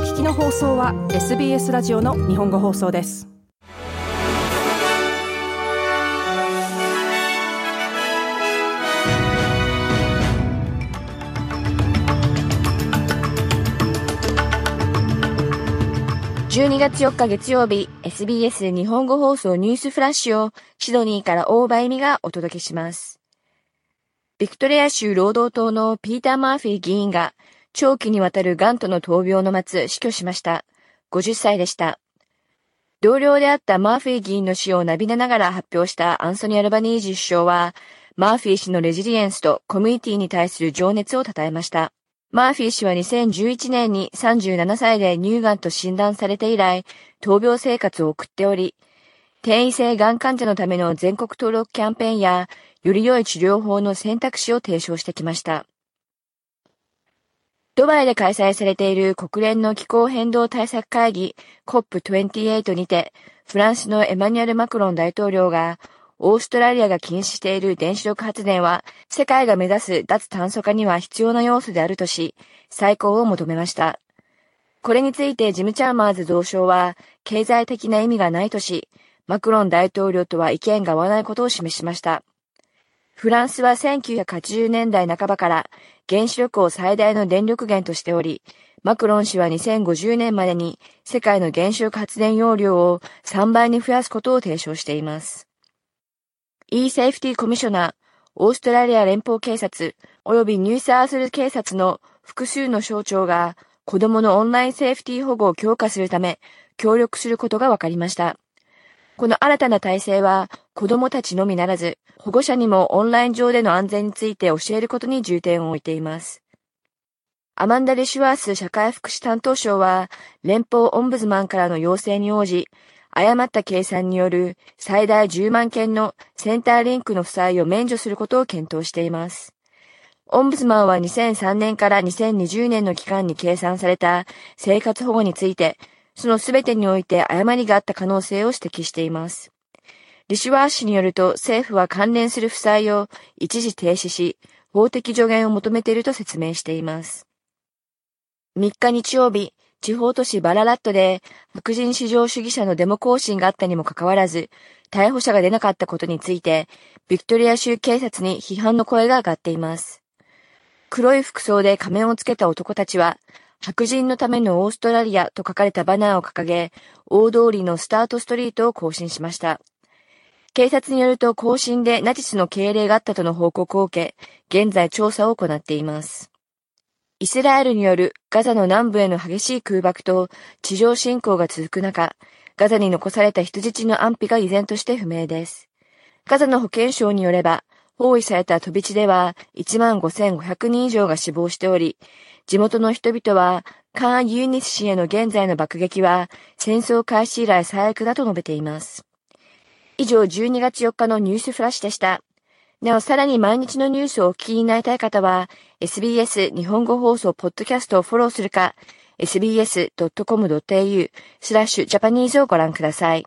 聞きの放送は SBS ラジオの日本語放送です12月4日月曜日、SBS 日本語放送ニュースフラッシュをシドニーから大場恵美がお届けします。ビクトリア州労働党のピーター・マーフィー議員が長期にわたる癌との闘病の末死去しました。50歳でした。同僚であったマーフィー議員の死を涙ながら発表したアンソニー・アルバニージ首相は、マーフィー氏のレジリエンスとコミュニティに対する情熱を称えました。マーフィー氏は2011年に37歳で乳がんと診断されて以来、闘病生活を送っており、転移性がん患者のための全国登録キャンペーンや、より良い治療法の選択肢を提唱してきました。ドバイで開催されている国連の気候変動対策会議 COP28 にて、フランスのエマニュエル・マクロン大統領がオーストラリアが禁止している原子力発電は、世界が目指す脱炭素化には必要な要素であるとし、再考を求めました。これについてジム・チャーマーズ同省は、経済的な意味がないとし、マクロン大統領とは意見が合わないことを示しました。フランスは1980年代半ばから原子力を最大の電力源としており、マクロン氏は2050年までに世界の原子力発電容量を3倍に増やすことを提唱しています。e-Safety コミッショナー、オーストラリア連邦警察、及びニューサースル警察の複数の省庁が子供のオンラインセーフティー保護を強化するため協力することが分かりました。この新たな体制は子供たちのみならず保護者にもオンライン上での安全について教えることに重点を置いています。アマンダ・レシュワース社会福祉担当省は連邦オンブズマンからの要請に応じ誤った計算による最大10万件のセンターリンクの負債を免除することを検討しています。オンブズマンは2003年から2020年の期間に計算された生活保護について、そのすべてにおいて誤りがあった可能性を指摘しています。リシュワー氏によると政府は関連する負債を一時停止し、法的助言を求めていると説明しています。3日日曜日、地方都市バララットで白人至上主義者のデモ行進があったにもかかわらず、逮捕者が出なかったことについて、ビクトリア州警察に批判の声が上がっています。黒い服装で仮面をつけた男たちは、白人のためのオーストラリアと書かれたバナーを掲げ、大通りのスタートストリートを行進しました。警察によると行進でナチスの敬礼があったとの報告を受け、現在調査を行っています。イスラエルによるガザの南部への激しい空爆と地上侵攻が続く中、ガザに残された人質の安否が依然として不明です。ガザの保健省によれば、包囲された飛び地では15,500人以上が死亡しており、地元の人々はカーン・ユーニス氏への現在の爆撃は戦争開始以来最悪だと述べています。以上12月4日のニュースフラッシュでした。なお、さらに毎日のニュースをお聞きになりたい方は、SBS 日本語放送ポッドキャストをフォローするか、sbs.com.au スラッシュジャパニーズをご覧ください。